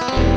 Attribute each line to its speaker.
Speaker 1: Bye.